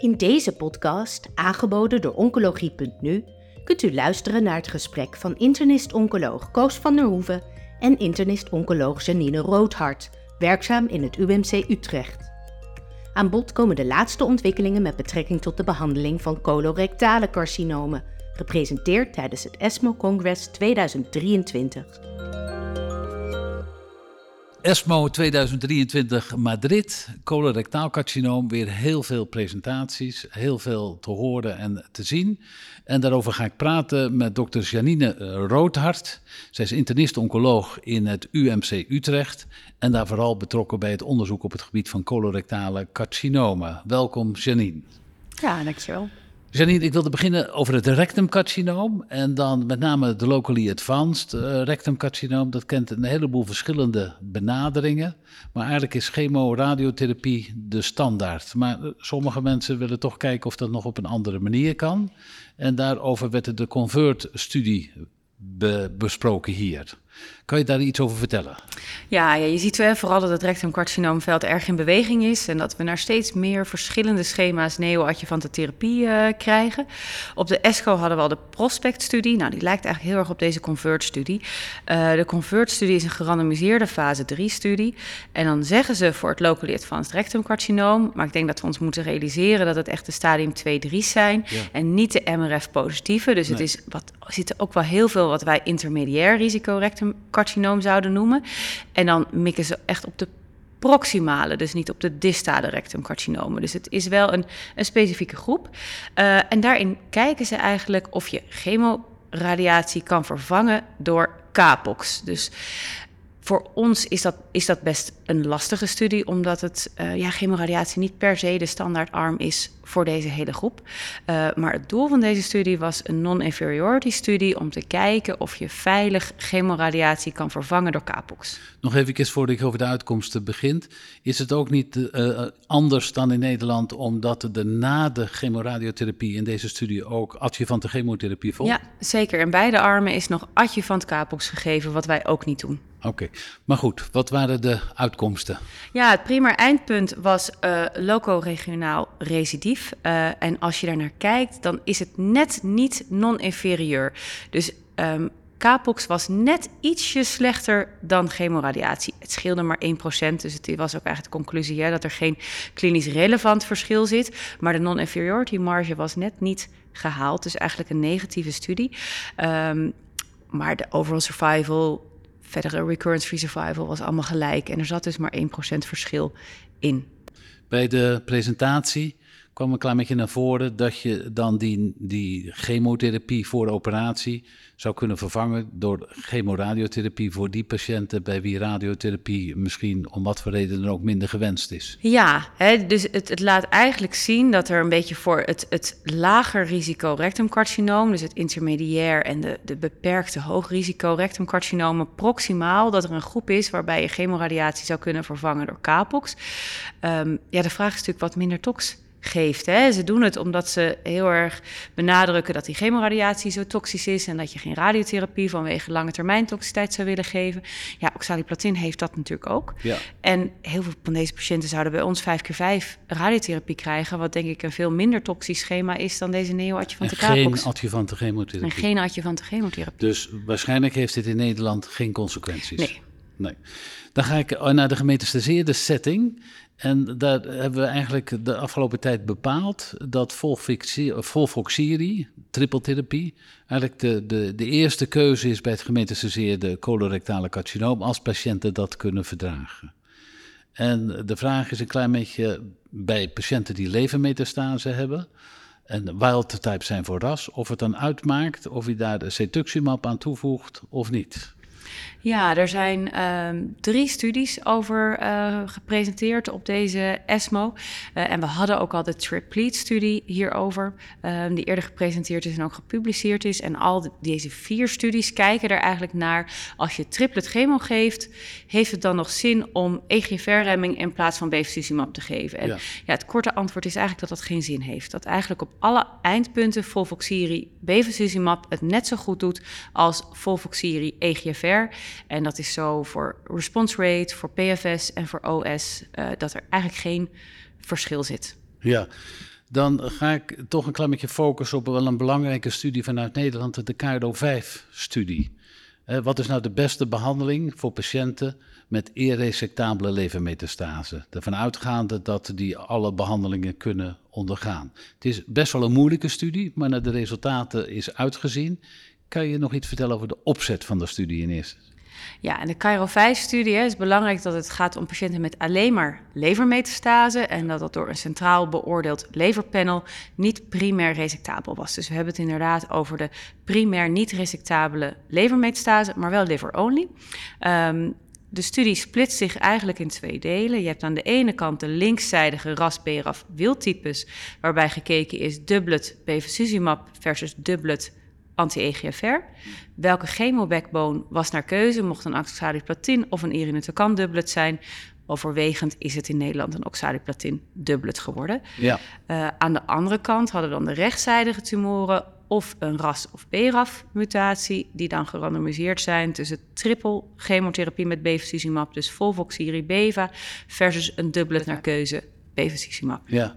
In deze podcast, aangeboden door Oncologie.nu, kunt u luisteren naar het gesprek van internist-oncoloog Koos van der Hoeven en internist-oncoloog Janine Roodhart, werkzaam in het UMC Utrecht. Aan bod komen de laatste ontwikkelingen met betrekking tot de behandeling van colorectale carcinomen, gepresenteerd tijdens het ESMO Congress 2023. ESMO 2023 Madrid, colorectaal carcinoom, weer heel veel presentaties, heel veel te horen en te zien. En daarover ga ik praten met dokter Janine Roodhart. Zij is internist-oncoloog in het UMC Utrecht en daar vooral betrokken bij het onderzoek op het gebied van colorectale carcinomen. Welkom Janine. Ja, dankjewel. Janine, ik wilde beginnen over het rectumcarcinoom. En dan met name de locally advanced uh, rectumcarcinoom. Dat kent een heleboel verschillende benaderingen. Maar eigenlijk is chemoradiotherapie de standaard. Maar uh, sommige mensen willen toch kijken of dat nog op een andere manier kan. En daarover werd de Convert-studie be besproken hier. Kan je daar iets over vertellen? Ja, ja je ziet hè, vooral dat het rectumcarcinoomveld erg in beweging is en dat we naar steeds meer verschillende schema's neoadjuvante therapie uh, krijgen. Op de ESCO hadden we al de Prospect-studie. Nou, die lijkt eigenlijk heel erg op deze Convert-studie. Uh, de Convert-studie is een gerandomiseerde fase 3-studie. En dan zeggen ze voor het locally advanced rectumcarcinoom, maar ik denk dat we ons moeten realiseren dat het echt de stadium 2-3 zijn ja. en niet de MRF-positieve. Dus nee. het is wat, er zit ook wel heel veel wat wij intermediair risico rectumcarcinoom zouden noemen. En dan mikken ze echt op de proximale, dus niet op de distale rectumcarcinomen. Dus het is wel een, een specifieke groep. Uh, en daarin kijken ze eigenlijk of je chemoradiatie kan vervangen door Capox. Dus voor ons is dat, is dat best een lastige studie, omdat het, uh, ja, chemoradiatie niet per se de standaardarm is voor deze hele groep. Uh, maar het doel van deze studie was een non-inferiority studie om te kijken of je veilig chemoradiatie kan vervangen door Capox. Nog even voordat ik over de uitkomsten begint. Is het ook niet uh, anders dan in Nederland, omdat er na de chemoradiotherapie in deze studie ook adjuvante chemotherapie volgt? Ja, zeker. In beide armen is nog adjuvant Capox gegeven, wat wij ook niet doen. Oké, maar goed, wat waren de uitkomsten? Ja, het primair eindpunt was uh, loco-regionaal recidief. Uh, en als je daar naar kijkt, dan is het net niet non-inferieur. Dus um, Capox was net ietsje slechter dan chemoradiatie. Het scheelde maar 1%, dus het was ook eigenlijk de conclusie hè, dat er geen klinisch relevant verschil zit. Maar de non-inferiority marge was net niet gehaald, dus eigenlijk een negatieve studie. Um, maar de overall survival verdere recurrence-free survival was allemaal gelijk. En er zat dus maar 1% verschil in. Bij de presentatie kwam een klein beetje naar voren dat je dan die, die chemotherapie voor de operatie zou kunnen vervangen door chemoradiotherapie voor die patiënten bij wie radiotherapie misschien om wat voor reden dan ook minder gewenst is. Ja, hè, dus het, het, laat eigenlijk zien dat er een beetje voor het, het lager risico rectumcarcinoom, dus het intermediair en de, de beperkte hoogrisico rectumcarcinomen proximaal, dat er een groep is waarbij je chemoradiatie zou kunnen vervangen door Capox. Um, ja, de vraag is natuurlijk wat minder tox geeft. Hè. Ze doen het omdat ze heel erg benadrukken dat die chemoradiatie zo toxisch is en dat je geen radiotherapie vanwege lange termijn toxiciteit zou willen geven. Ja, oxaliplatin heeft dat natuurlijk ook. Ja. En heel veel van deze patiënten zouden bij ons 5 keer 5 radiotherapie krijgen, wat denk ik een veel minder toxisch schema is dan deze neo-adjuvante Geen adjuvante chemotherapie. En geen adjuvante chemotherapie. Dus waarschijnlijk heeft dit in Nederland geen consequenties. Nee. Dan ga ik naar de gemetastaseerde setting. En daar hebben we eigenlijk de afgelopen tijd bepaald dat volvoxierie, trippeltherapie, eigenlijk de, de, de eerste keuze is bij het gemetastaseerde colorectale carcinoom als patiënten dat kunnen verdragen. En de vraag is een klein beetje bij patiënten die levermetastase hebben en wild type zijn voor ras, of het dan uitmaakt of je daar de cetuximab aan toevoegt of niet. Ja, er zijn uh, drie studies over uh, gepresenteerd op deze ESMO. Uh, en we hadden ook al de Triplete-studie hierover, ehm, die eerder gepresenteerd is en ook gepubliceerd is. En al de, deze vier studies kijken er eigenlijk naar, als je triplet chemo geeft, heeft het dan nog zin om EGFR-remming in plaats van bevacizumab te geven? En ja. ja. het korte antwoord is eigenlijk dat dat geen zin heeft. Dat eigenlijk op alle eindpunten volvoxiri bevacizumab het net zo goed doet als volvoxiri EGFR. En dat is zo voor response rate, voor PFS en voor OS, uh, dat er eigenlijk geen verschil zit. Ja, Dan ga ik toch een klein beetje focussen op wel een belangrijke studie vanuit Nederland, de CARDO-5-studie. wat is nou de beste behandeling voor patiënten met irresectabele levermetastase? Ervan uitgaande dat die alle behandelingen kunnen ondergaan. Het is best wel een moeilijke studie, maar naar de resultaten is uitgezien. Kan je nog iets vertellen over de opzet van de studie in eerste ja, en de Cairo-5-studie is belangrijk dat het gaat om patiënten met alleen maar levermetastase en dat dat door een centraal beoordeeld leverpanel niet primair resectabel was. Dus we hebben het inderdaad over de primair niet resectabele levermetastase, maar wel liver-only. Um, de studie splitst zich eigenlijk in twee delen. Je hebt aan de ene kant de linkszijdige ras-BRAF wildtypes, waarbij gekeken is doublet bevacizumab versus doublet anti-EGFR. Welke chemobackbone was naar keuze? Mocht een oxaliplatin of een irinotecan doublet zijn. Overwegend is het in Nederland een oxaliplatin doublet geworden. Ja. Uh, aan de andere kant hadden we dan de rechtszijdige tumoren of een RAS- of BRAF-mutatie, die dan gerandomiseerd zijn tussen triple chemotherapie met bevacizumab, dus volvoxiri-beva, versus een doublet naar keuze bevacizumab. Ja.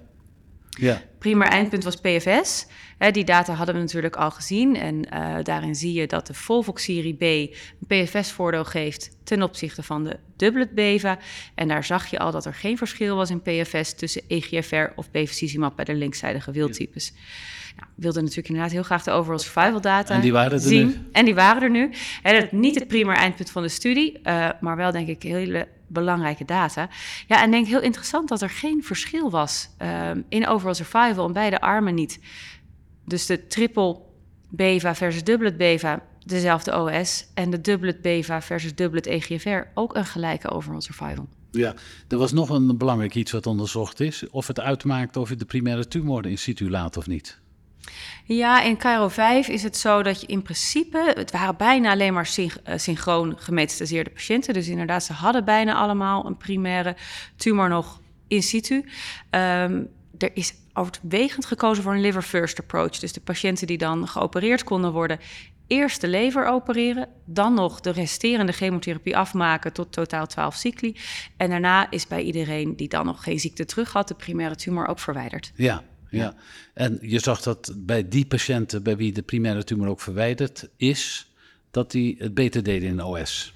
Ja. Primair eindpunt was PFS. die data hadden we natuurlijk al gezien. En uh, daarin zie je dat de Volvox-serie B een PFS-voordeel geeft ten opzichte van de doublet beva. En daar zag je al dat er geen verschil was in PFS tussen EGFR of bevacizumab bij de linkzijdige wildtypes. Nou, we wilden natuurlijk inderdaad heel graag de overall survival data en die waren er zien. Nu. En die waren er nu. En niet het primair eindpunt van de studie, uh, maar wel denk ik hele belangrijke data. Ja, en denk heel interessant dat er geen verschil was ehm, in overall survival en beide armen niet. Dus de triple BEVA versus doublet BEVA dezelfde OS en de doublet BEVA versus doublet EGFR ook een gelijke overall survival. Ja, er was nog een belangrijk iets wat onderzocht is. Of het uitmaakt of je de primaire tumor in situ laat of niet. Ja, in Cairo 5 is het zo dat je in principe... Het waren bijna alleen maar eh, synchroon gemetastaseerde patiënten. Dus inderdaad, ze hadden bijna allemaal een primaire tumor nog in situ. Um, er is overwegend gekozen voor een liver first approach. Dus de patiënten die dan geopereerd konden worden... eerst de lever opereren, dan nog de resterende chemotherapie afmaken... tot totaal 12 cycli. En daarna is bij iedereen die dan nog geen ziekte terug had... de primaire tumor ook verwijderd. Ja, ja. En je zag dat bij die patiënten bij wie de primaire tumor ook verwijderd is, dat die het beter deden in OS.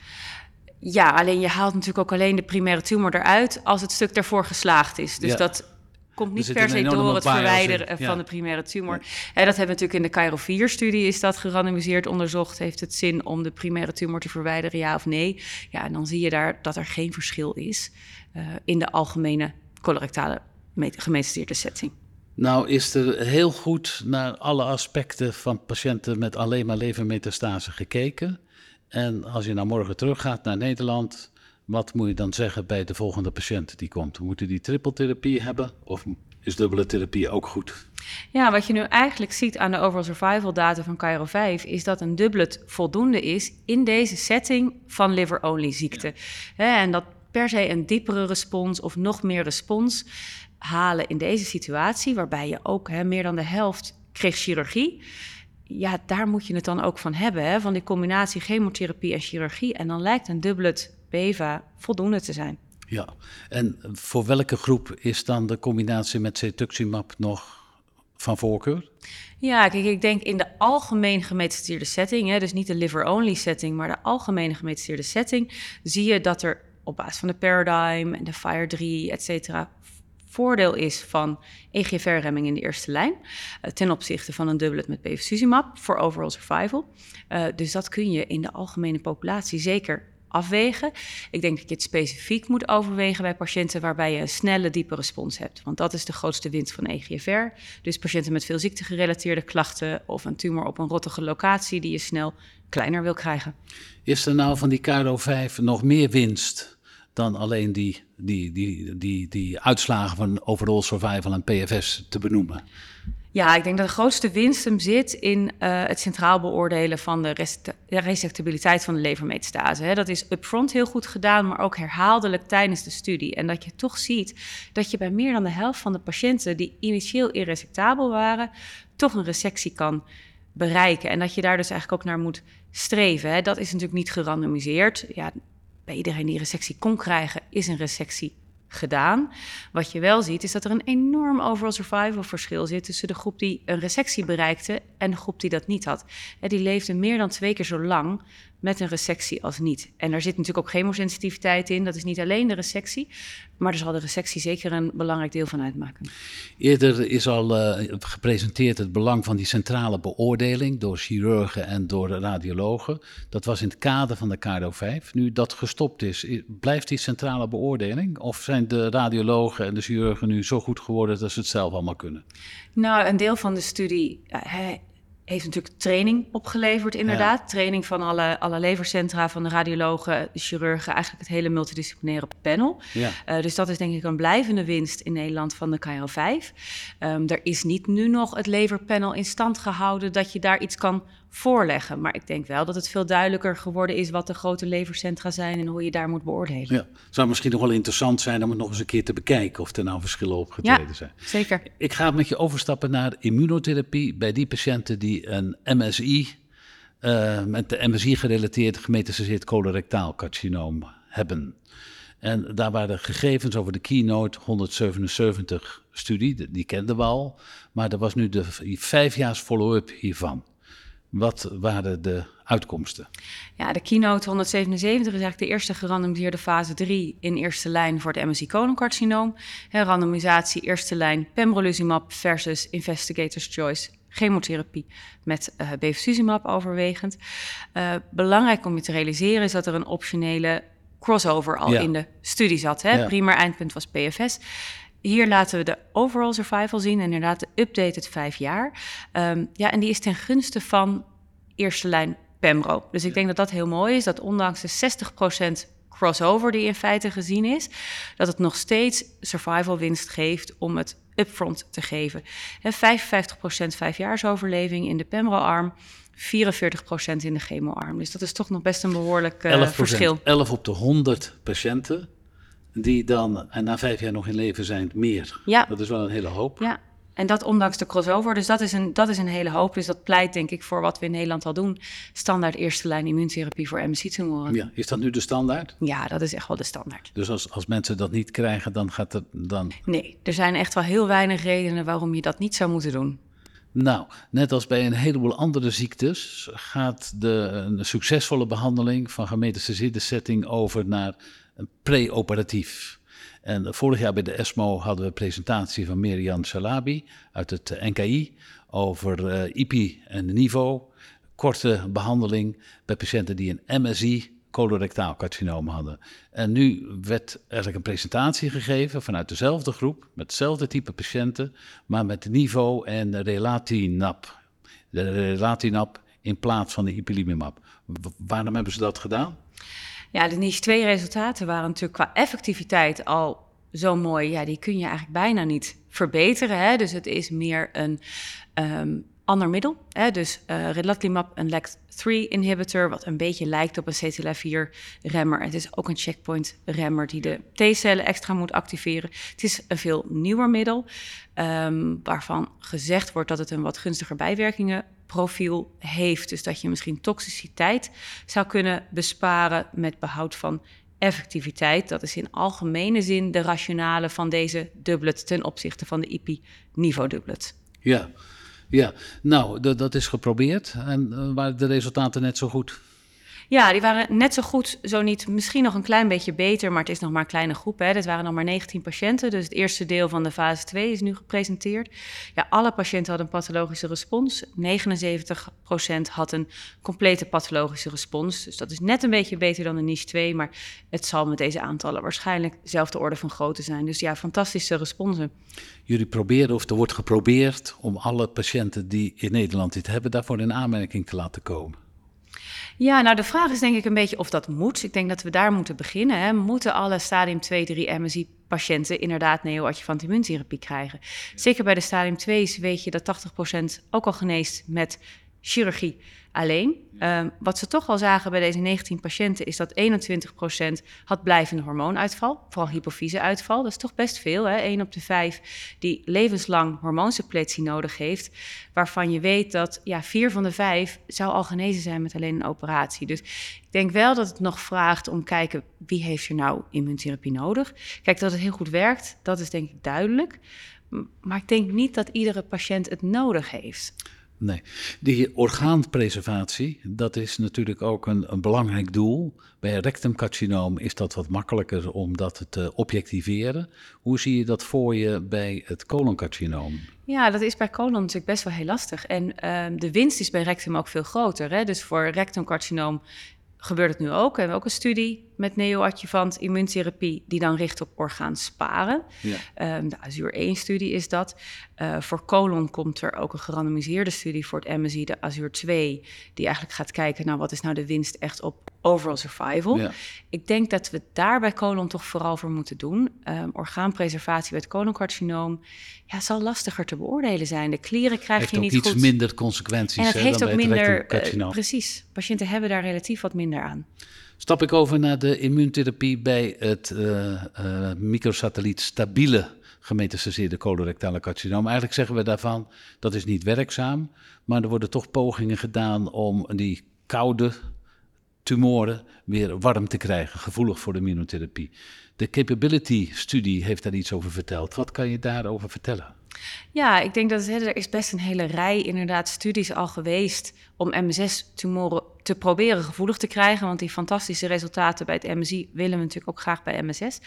Ja, alleen je haalt natuurlijk ook alleen de primaire tumor eruit als het stuk daarvoor geslaagd is. Dus dat komt niet per se door het verwijderen van de primaire tumor. Ja. dat hebben we natuurlijk in de Cairo 4-studie is dat gerandomiseerd onderzocht. Heeft het zin om de primaire tumor te verwijderen, ja of nee? Ja, en dan zie je daar dat er geen verschil is uh, in de algemene colorectale gemetastaseerde setting. Nou is er heel goed naar alle aspecten van patiënten met alleen maar levermetastase gekeken. En als je nou morgen teruggaat naar Nederland, wat moet je dan zeggen bij de volgende patiënt die komt? Moeten die trippeltherapie hebben of is dubbele therapie ook goed? Ja, wat je nu eigenlijk ziet aan de overall survival data van Cairo 5 is dat een doublet voldoende is in deze setting van liver-only ziekte. en dat per se een diepere respons of nog meer respons halen in deze situatie, waarbij je ook hè, meer dan de helft kreeg chirurgie. Ja, daar moet je het dan ook van hebben, hè, van die combinatie chemotherapie en chirurgie. En dan lijkt een dubblet BEVA voldoende te zijn. Ja, en voor welke groep is dan de combinatie met cetuximab nog van voorkeur? Ja, kijk, ik denk in de algemeen gemetastaseerde setting, hè, dus niet de liver-only setting, maar de algemene gemetastaseerde setting, zie je dat er op basis van de Paradigm en de Fire 3, et cetera, voordeel is van EGFR-remming in de eerste lijn uh, ten opzichte van een doublet met bevacizumab voor overall survival. Uh, dus dat kun je in de algemene populatie zeker afwegen. Ik denk dat je het specifiek moet overwegen bij patiënten waarbij je een snelle, diepe respons hebt. Want dat is de grootste winst van EGFR. Dus patiënten met veel ziektegerelateerde klachten of een tumor op een rottige locatie die je snel kleiner wil krijgen. Is er nou van die CARO 5 nog meer winst dan alleen die, die, die, die, die uitslagen van overall survival en PFS te benoemen? Ja, ik denk dat de grootste winst hem zit in uh, het centraal beoordelen van de resectabiliteit van de levermetastase. Dat is upfront heel goed gedaan, maar ook herhaaldelijk tijdens de studie. En dat je toch ziet dat je bij meer dan de helft van de patiënten die initieel irresectabel waren, toch een resectie kan bereiken. En dat je daar dus eigenlijk ook naar moet streven. Dat is natuurlijk niet gerandomiseerd. Ja, bij iedereen die resectie kon krijgen, is een resectie gedaan. Wat je wel ziet, is dat er een enorm overall survival verschil zit tussen de groep die een resectie bereikte en de groep die dat niet had. En die leefde meer dan twee keer zo lang met een resectie als niet. En er zit natuurlijk ook chemosensitiviteit in. Dat is niet alleen de resectie, maar er zal de resectie zeker een belangrijk deel van uitmaken. Eerder is al uh, gepresenteerd het belang van die centrale beoordeling door chirurgen en door radiologen. Dat was in het kader van de KRO 5. Nu dat gestopt is, blijft die centrale beoordeling? Of zijn de radiologen en de chirurgen nu zo goed geworden dat ze het zelf allemaal kunnen? Nou, een deel van de studie heeft natuurlijk training opgeleverd, inderdaad. Training van alle, alle levercentra, van de radiologen, de chirurgen, eigenlijk het hele multidisciplinaire panel. Ja. Uh, dus dat is denk ik een blijvende winst in Nederland van de KL5. Um, ehm, er is niet nu nog het leverpanel in stand gehouden dat je daar iets kan voorleggen. Maar ik denk wel dat het veel duidelijker geworden is wat de grote levercentra zijn en hoe je daar moet beoordelen. Ja, zou misschien nog wel interessant zijn om het nog eens een keer te bekijken of er nou verschillen opgetreden ja, zijn. Zeker. Ik ga met je overstappen naar immunotherapie bij die patiënten die een MSI, uh, eh, met de MSI gerelateerd gemetastaseerd colorectaal carcinoom hebben. En daar waren gegevens over de Keynote 177 studie, die kenden we al. Maar er was nu de vijfjaars follow-up hiervan. Wat waren de uitkomsten? Ja, de Keynote 177 is eigenlijk de eerste gerandomiseerde fase 3 in eerste lijn voor het MSI coloncarcinoom. randomisatie eerste lijn pembrolizumab versus investigator's choice chemotherapie met uh, bevacizumab overwegend. Uh, belangrijk om je te realiseren is dat er een optionele crossover al in de studie zat. Hè? Primair eindpunt was PFS. Hier laten we de overall survival zien, inderdaad de updated vijf jaar. Um, ja, en die is ten gunste van eerste lijn Pembro. Dus ik denk dat dat heel mooi is, dat ondanks de 60% crossover die in feite gezien is, dat het nog steeds survival winst geeft om het upfront te geven. En 55% vijfjaarsoverleving in de Pembro-arm, 44% in de chemo-arm. Dus dat is toch nog best een behoorlijk uh, verschil. 11 op de 100 patiënten die dan en na vijf jaar nog in leven zijn, meer. Ja. Dat is wel een hele hoop. Ja, en dat ondanks de crossover. Dus dat is, een, dat is een hele hoop. Dus dat pleit denk ik voor wat we in Nederland al doen. Standaard eerste lijn immuuntherapie voor MSI-tumoren. Ja, is dat nu de standaard? Ja, dat is echt wel de standaard. Dus als, als mensen dat niet krijgen, dan gaat het dan... Nee, er zijn echt wel heel weinig redenen waarom je dat niet zou moeten doen. Nou, net als bij een heleboel andere ziektes gaat de een succesvolle behandeling van gemetastaseerde setting over naar pre-operatief. En vorig jaar bij de ESMO hadden we een presentatie van Merian Salabi uit het NKI over uh, eh, IPI en NIVO. Korte behandeling bij patiënten die een MSI colorectaal carcinoom hadden. En nu werd eigenlijk een presentatie gegeven vanuit dezelfde groep, met hetzelfde type patiënten, maar met NIVO en Relatinap. De Relatinap in plaats van de ipilimumab. Waarom hebben ze dat gedaan? Ja, de niche 2 resultaten waren natuurlijk qua effectiviteit al zo mooi. Ja, die kun je eigenlijk bijna niet verbeteren. Hè? Dus het is meer een um, ander middel. Hè? Dus uh, relatlimab, een LACT3-inhibitor, wat een beetje lijkt op een CTLA-4-remmer. Het is ook een checkpoint-remmer die de T-cellen extra moet activeren. Het is een veel nieuwer middel, um, waarvan gezegd wordt dat het een wat gunstiger bijwerkingen profiel heeft. Dus dat je misschien toxiciteit zou kunnen besparen met behoud van effectiviteit. Dat is in algemene zin de rationale van deze doublet ten opzichte van de IP-niveau-doublet. Ja, ja. nou, dat is geprobeerd en uh, waren de resultaten net zo goed? Ja, die waren net zo goed, zo niet misschien nog een klein beetje beter, maar het is nog maar een kleine groep. Hè. Waren nog maar 19 patiënten, dus het eerste deel van de fase 2 is nu gepresenteerd. Ja, alle patiënten hadden een pathologische respons. 79% had een complete pathologische respons. Dus dat is net een beetje beter dan de niche 2, maar het zal met deze aantallen waarschijnlijk dezelfde orde van grootte zijn. Dus ja, fantastische responsen. Jullie proberen, of er wordt geprobeerd, om alle patiënten die in Nederland dit hebben, daarvoor in aanmerking te laten komen. Ja, nou de vraag is denk ik een beetje of dat moet. Ik denk dat we daar moeten beginnen. Hè. Moeten alle stadium 2, 3 MSI-patiënten inderdaad neoadjuvant immuuntherapie krijgen? Zeker bij de stadium 2's weet je dat 80% ook al geneest met chirurgie alleen. Um, wat ze toch al zagen bij deze 19 patiënten is dat 21% had blijvende hormoonuitval, vooral hypofyseuitval. Dat is toch best veel, hè? 1 op de 5 die levenslang hormoonsuppletie nodig heeft, waarvan je weet dat ja, 4 van de 5 zou al genezen zijn met alleen een operatie. Dus ik denk wel dat het nog vraagt om kijken wie heeft er nou immuuntherapie nodig. Kijk, dat het heel goed werkt, dat is denk ik duidelijk. Maar ik denk niet dat iedere patiënt het nodig heeft. Nee, die orgaanpreservatie, dat is natuurlijk ook een, een belangrijk doel. Bij een rectumcarcinoom is dat wat makkelijker om dat te objectiveren. Hoe zie je dat voor je bij het coloncarcinoom? Ja, dat is bij colon natuurlijk best wel heel lastig. En uh, de winst is bij rectum ook veel groter. Hè? Dus voor rectumcarcinoom gebeurt het nu ook. We hebben ook een studie met neoadjuvant immuuntherapie die dan richt op orgaansparen. Ja. Um, de Azure 1-studie is dat. Uh, voor colon komt er ook een gerandomiseerde studie voor het MSI, de Azure 2, die eigenlijk gaat kijken naar wat is nou de winst echt op overall survival. Ja. Ik denk dat we daar bij colon toch vooral voor moeten doen. Um, orgaanpreservatie bij het coloncarcinoom ja, zal lastiger te beoordelen zijn. De klieren krijg heeft je niet goed. iets minder consequenties. En het heeft dan ook minder. Uh, precies. Patiënten hebben daar relatief wat minder aan. Stap ik over naar de immuuntherapie bij het uh, uh, microsatelliet stabiele gemetastaseerde colorectale carcinoom. Eigenlijk zeggen we daarvan dat is niet werkzaam, maar er worden toch pogingen gedaan om die koude tumoren weer warm te krijgen, gevoelig voor de immunotherapie. De capability-studie heeft daar iets over verteld. Wat kan je daarover vertellen? Ja, ik denk dat er is best een hele rij inderdaad studies al geweest om MSS-tumoren te proberen gevoelig te krijgen. Want die fantastische resultaten bij het MSI willen we natuurlijk ook graag bij MSS.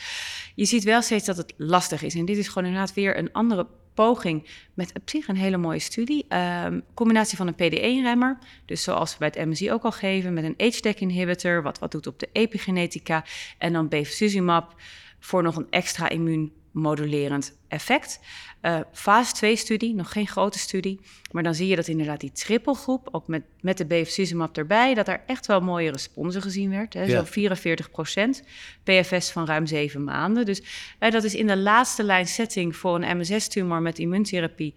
Je ziet wel steeds dat het lastig is. En dit is gewoon inderdaad weer een andere poging met op zich een hele mooie studie. Um, combinatie van een PD-1-remmer, dus zoals we bij het MSI ook al geven, met een HDAC-inhibitor, wat wat doet op de epigenetica, en dan bevacizumab voor nog een extra immuunmodulerend effect. Uh, fase 2-studie, nog geen grote studie. Maar dan zie je dat inderdaad die trippelgroep, ook met, met de bevacizumab erbij, dat er echt wel mooie responsen gezien werd. Hè, ja. Zo'n 44 procent, PFS van ruim zeven maanden. Dus uh, dat is in de laatste lijn setting voor een MSS-tumor met immuuntherapie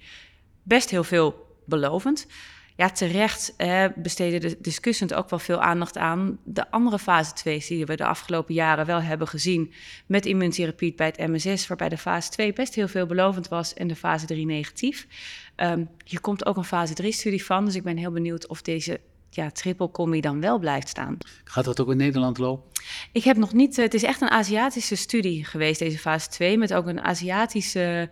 best heel veel belovend. Ja, terecht eh, besteden de discussiënt ook wel veel aandacht aan de andere fase 2 die we de afgelopen jaren wel hebben gezien met immuuntherapie bij het MSS, waarbij de fase 2 best heel veelbelovend was en de fase 3 negatief. Um, hier komt ook een fase 3-studie van, dus ik ben heel benieuwd of deze ja, triple combi dan wel blijft staan. Gaat dat ook in Nederland lopen? Ik heb nog niet, het is echt een Aziatische studie geweest, deze fase 2, met ook een Aziatische,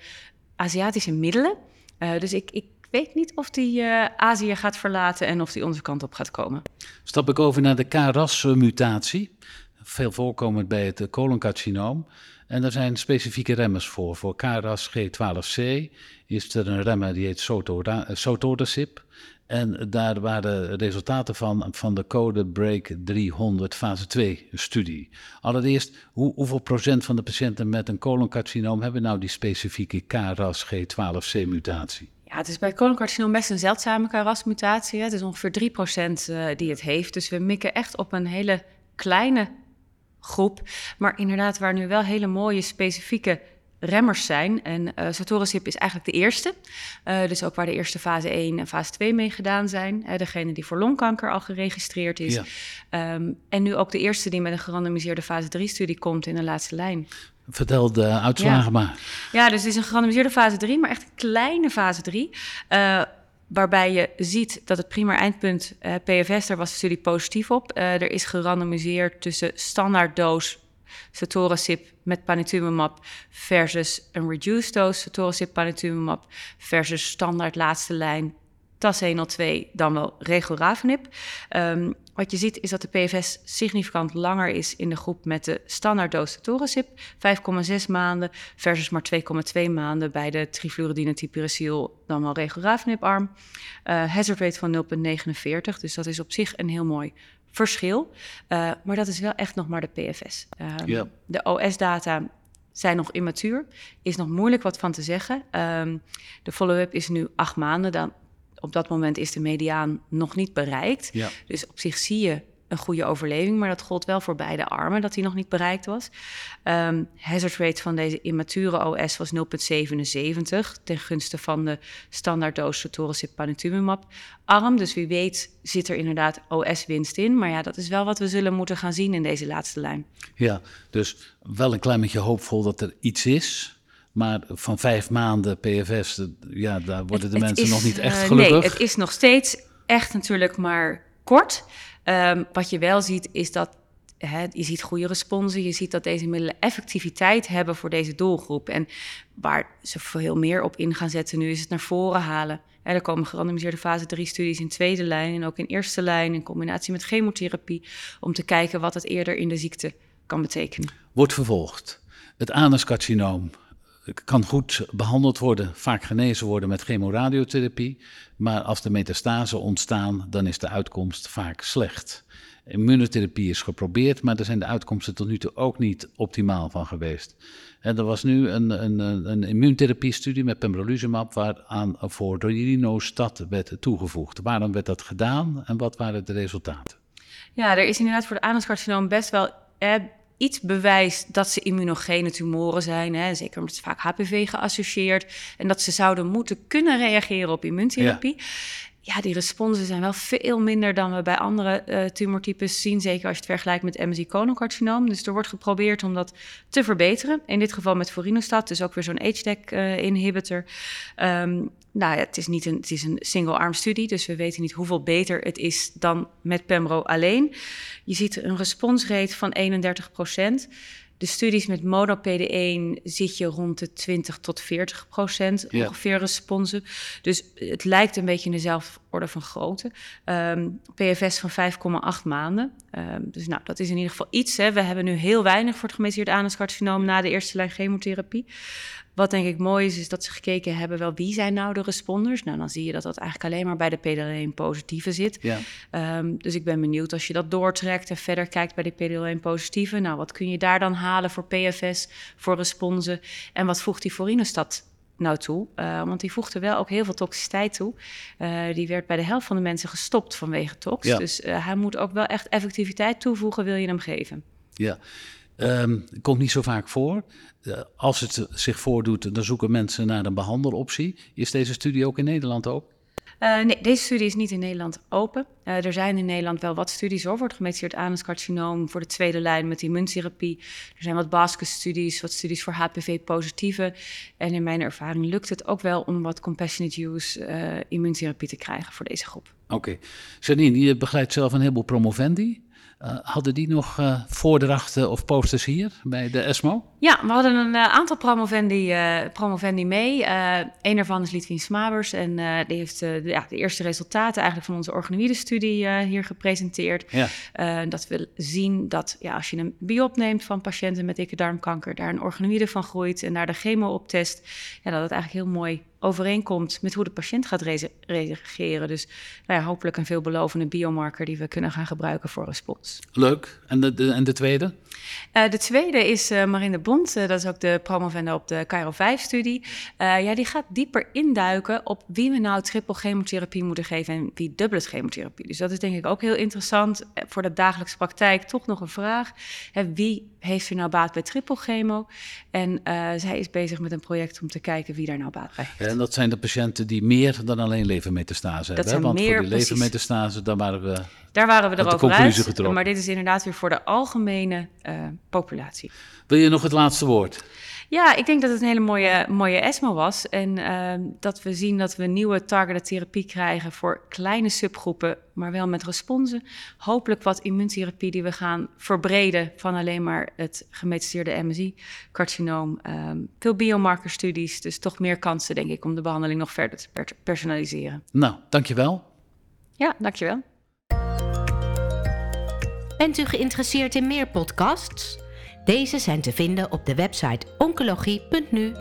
Aziatische middelen. Uh, dus ik, ik weet niet of die uh, Azië gaat verlaten en of die onze kant op gaat komen. Stap ik over naar de KRAS-mutatie. Veel voorkomend bij het coloncarcinoom. En daar zijn specifieke remmers voor. Voor KRAS G12C is er een remmer die heet sotorasib. En daar waren resultaten van, van de code Break 300 fase 2 studie. Allereerst, hoe, hoeveel procent van de patiënten met een coloncarcinoom hebben nou die specifieke KRAS G12C mutatie? Ja, het is bij coloncarcinoom best een zeldzame KRAS-mutatie. Het is ongeveer 3% uh, die het heeft. Dus we mikken echt op een hele kleine groep. Maar inderdaad, waar nu wel hele mooie specifieke remmers zijn. En uh, is eigenlijk de eerste. Uh, dus ook waar de eerste fase 1 en fase 2 mee gedaan zijn. Uh, degene die voor longkanker al geregistreerd is. Ja. Um, en nu ook de eerste die met een gerandomiseerde fase 3-studie komt in de laatste lijn. Vertel de uitslagen ja. maar. Ja, dus het is een gerandomiseerde fase 3, maar echt een kleine fase 3. Uh, waarbij je ziet dat het primair eindpunt uh, PFS, daar was de studie positief op. Uh, er is gerandomiseerd tussen standaard doos sotorasib met panitumumab versus een reduced dose sotorasib panitumumab versus standaard laatste lijn TAS 102 dan wel regorafenib. Um, wat je ziet is dat de PFS significant langer is in de groep met de standaard doos sotorasib, 5,6 maanden versus maar 2,2 maanden bij de trifluoridine tipiracil dan wel regorafenib arm. Uh, hazard rate van 0,49, dus dat is op zich een heel mooi verschil. Uh, maar dat is wel echt nog maar de PFS. Yeah. De OS-data zijn nog immatuur, is nog moeilijk wat van te zeggen. Um, de follow-up is nu acht maanden, dan op dat moment is de mediaan nog niet bereikt. Ja. Dus op zich zie je een goede overleving, maar dat gold wel voor beide armen, dat die nog niet bereikt was. Um, hazard rate van deze immature OS was 0,77 ten gunste van de standaarddoos sotorasib panitumumab arm. Dus wie weet zit er inderdaad OS-winst in. Maar ja, dat is wel wat we zullen moeten gaan zien in deze laatste lijn. Ja, dus wel een klein beetje hoopvol dat er iets is. Maar van vijf maanden PFS, ja, daar worden de mensen nog niet echt eh, gelukkig. nee, het is nog steeds echt natuurlijk maar kort. Um, wat je wel ziet, is dat He, je ziet goede responsen, je ziet dat deze middelen effectiviteit hebben voor deze doelgroep. En waar ze veel meer op in gaan zetten nu, is het naar voren halen. er komen gerandomiseerde fase 3 studies in tweede lijn en ook in eerste lijn in combinatie met chemotherapie, om te kijken wat het eerder in de ziekte kan betekenen. Wordt vervolgd. Het anuscarcinoom kan goed behandeld worden, vaak genezen worden met chemoradiotherapie. Maar als de metastasen ontstaan, dan is de uitkomst vaak slecht. Immunotherapie is geprobeerd, maar daar zijn de uitkomsten tot nu toe ook niet optimaal van geweest. En er was nu een, een, een immuuntherapie-studie met pembrolizumab waaraan voor Dorinostat werd toegevoegd. Waarom werd dat gedaan en wat waren de resultaten? Ja, er is inderdaad voor de anuscarcinoom best wel eh, iets bewijs dat ze immunogene tumoren zijn. Hè, zeker omdat ze vaak HPV geassocieerd. En dat ze zouden moeten kunnen reageren op immuuntherapie. Ja, die responsen zijn wel veel minder dan we bij andere uh, tumortypes zien. Zeker als je het vergelijkt met MSI-coloncarcinoom. Dus er wordt geprobeerd om dat te verbeteren. In dit geval met Vorinostat, dus ook weer zo'n HDAC-inhibitor. Uh, um, nou, het is, niet een, het is een single-arm studie, dus we weten niet hoeveel beter het is dan met Pembro alleen. Je ziet een responsrate van 31 procent de studies met MonoPD1 zit je rond de 20 tot 40 procent ongeveer responsen. Dus het lijkt een beetje in dezelfde orde van grootte. Um, PFS van 5,8 maanden. Um, dus nou, dat is in ieder geval iets. Hè. We hebben nu heel weinig voor het gemetiseerd anuscarcinoom na de eerste lijn chemotherapie. Wat denk ik mooi is, is dat ze gekeken hebben wel wie zijn nou de responders. Nou, dan zie je dat dat eigenlijk alleen maar bij de PDL1 positieve zit. Ja. Um, dus ik ben benieuwd als je dat doortrekt en verder kijkt bij de PDL1 positieve. Nou, wat kun je daar dan halen voor PFS, voor responsen? En wat voegt die Forinostat nou toe? Uh, want die voegde wel ook heel veel toxiciteit toe. Uh, die werd bij de helft van de mensen gestopt vanwege tox. Ja. Dus uh, hij moet ook wel echt effectiviteit toevoegen, wil je hem geven. Ja. Um, komt niet zo vaak voor. Uh, als het zich voordoet, dan zoeken mensen naar een behandeloptie. Is deze studie ook in Nederland ook? Uh, nee, deze studie is niet in Nederland open. Uh, er zijn in Nederland wel wat studies over het gemetiseerd anuscarcinoom voor de tweede lijn met immuuntherapie. Er zijn wat basket-studies, wat studies voor HPV-positieve. En in mijn ervaring lukt het ook wel om wat compassionate use uh, immuuntherapie te krijgen voor deze groep. Oké. Okay. Janine, je begeleidt zelf een heleboel promovendi. Uh, hadden die nog uh, voordrachten of posters hier bij de ESMO? Ja, we hadden een uh, aantal promovendi, promovendi mee. een daarvan is Litvin Smabers en die heeft de, ja, de, eerste resultaten eigenlijk van onze organoïde-studie hier gepresenteerd. Ja. dat we zien dat ja, als je een biop neemt van patiënten met dikke darmkanker, daar een organoïde van groeit en daar de chemo op test, ja, dat het eigenlijk heel mooi overeenkomt met hoe de patiënt gaat reageren. Dus nou ja, hopelijk een veelbelovende biomarker die we kunnen gaan gebruiken voor respons. Leuk. En de, en de tweede? Uh, de tweede is uh, Marine Bond. Uh, dat is ook de promovende op de Cairo 5-studie. ja, die gaat dieper induiken op wie we nou triple chemotherapie moeten geven en wie dubbele chemotherapie. Dus dat is denk ik ook heel interessant voor de dagelijkse praktijk. Toch nog een vraag. Hè, wie heeft er nou baat bij triple chemo? En zij is bezig met een project om te kijken wie daar nou baat bij heeft. En dat zijn de patiënten die meer dan alleen levermetastase hebben. Zijn Want meer, voor die levermetastase, daar waren we daar waren we erover uit. Getrokken. Maar dit is inderdaad weer voor de algemene uh, populatie. Wil je nog het laatste woord? Ja, ik denk dat het een hele mooie, mooie ESMO was. En uh, dat we zien dat we nieuwe targeted therapie krijgen voor kleine subgroepen, maar wel met responsen. Hopelijk wat immuuntherapie die we gaan verbreden van alleen maar het gemetastaseerde MSI-carcinoom. Um, veel biomarkerstudies, dus toch meer kansen, denk ik, om de behandeling nog verder te personaliseren. Nou, dankjewel. Ja, dankjewel. Bent u geïnteresseerd in meer podcasts? Deze zijn te vinden op de website oncologie.nu.